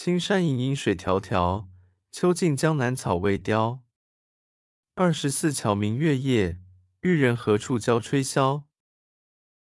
青山隐隐水迢迢秋尽江南草未凋。二十四桥明月夜玉人何处教吹箫